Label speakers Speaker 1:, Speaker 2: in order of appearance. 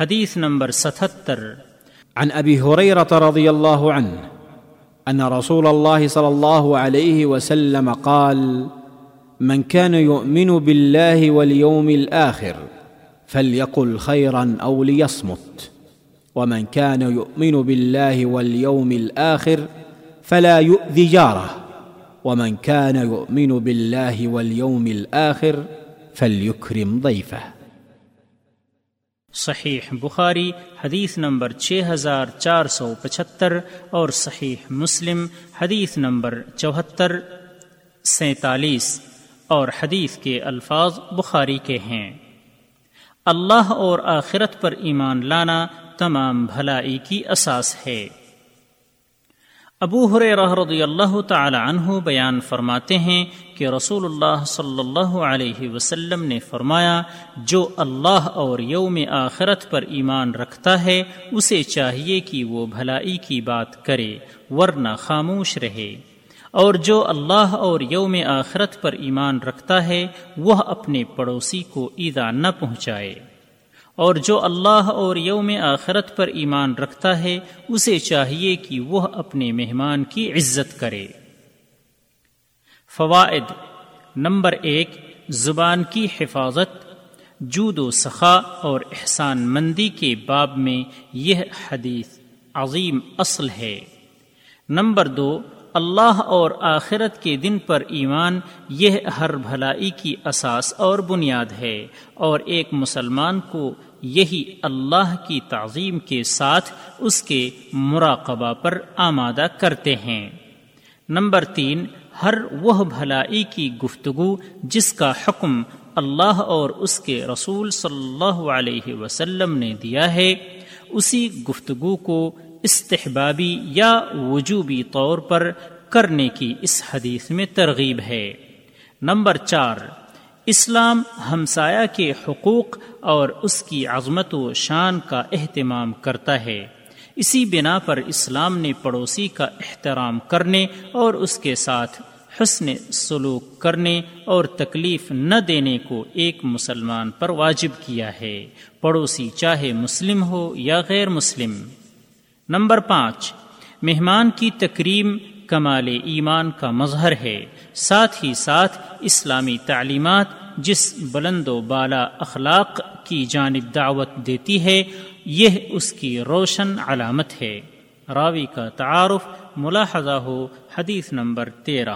Speaker 1: حدیث نمبر ستہتر۔
Speaker 2: عن ابي هريره رضي الله عنه ان رسول الله صلى الله عليه وسلم قال، من كان يؤمن بالله واليوم الاخر فليقل خيرا او ليصمت ومن كان يؤمن بالله واليوم الاخر فلا يؤذي جاره ومن كان يؤمن بالله واليوم الاخر فليكرم ضيفه
Speaker 1: صحیح بخاری حدیث نمبر چھ ہزار چار سو پچہتر اور صحیح مسلم حدیث نمبر چوہتر سینتالیس اور حدیث کے الفاظ بخاری کے ہیں۔ اللہ اور آخرت پر ایمان لانا تمام بھلائی کی اساس ہے۔ ابو رضی اللہ تعالی عنہ بیان فرماتے ہیں کہ رسول اللہ صلی اللہ علیہ وسلم نے فرمایا، جو اللہ اور یوم آخرت پر ایمان رکھتا ہے، اسے چاہیے کہ وہ بھلائی کی بات کرے، ورنہ خاموش رہے۔ اور جو اللہ اور یوم آخرت پر ایمان رکھتا ہے، وہ اپنے پڑوسی کو ایدا نہ پہنچائے۔ اور جو اللہ اور یوم آخرت پر ایمان رکھتا ہے، اسے چاہیے کہ وہ اپنے مہمان کی عزت کرے۔ فوائد نمبر ایک، زبان کی حفاظت، جود و سخا اور احسان مندی کے باب میں یہ حدیث عظیم اصل ہے۔ نمبر دو اللہ اور آخرت کے دن پر ایمان، یہ ہر بھلائی کی اساس اور بنیاد ہے۔ اور ایک مسلمان کو یہی اللہ کی تعظیم کے ساتھ اس کے مراقبہ پر آمادہ کرتے ہیں۔ نمبر تین، ہر وہ بھلائی کی گفتگو جس کا حکم اللہ اور اس کے رسول صلی اللہ علیہ وسلم نے دیا ہے، اسی گفتگو کو استحبابی یا وجوبی طور پر کرنے کی اس حدیث میں ترغیب ہے۔ نمبر چار، اسلام ہمسایہ کے حقوق اور اس کی عظمت و شان کا اہتمام کرتا ہے۔ اسی بنا پر اسلام نے پڑوسی کا احترام کرنے اور اس کے ساتھ حسن سلوک کرنے اور تکلیف نہ دینے کو ایک مسلمان پر واجب کیا ہے۔ پڑوسی چاہے مسلم ہو یا غیر مسلم۔ نمبر پانچ، مہمان کی تکریم کمال ایمان کا مظہر ہے، ساتھ ہی ساتھ اسلامی تعلیمات جس بلند و بالا اخلاق کی جانب دعوت دیتی ہے، یہ اس کی روشن علامت ہے۔ راوی کا تعارف ملاحظہ ہو حدیث نمبر تیرہ۔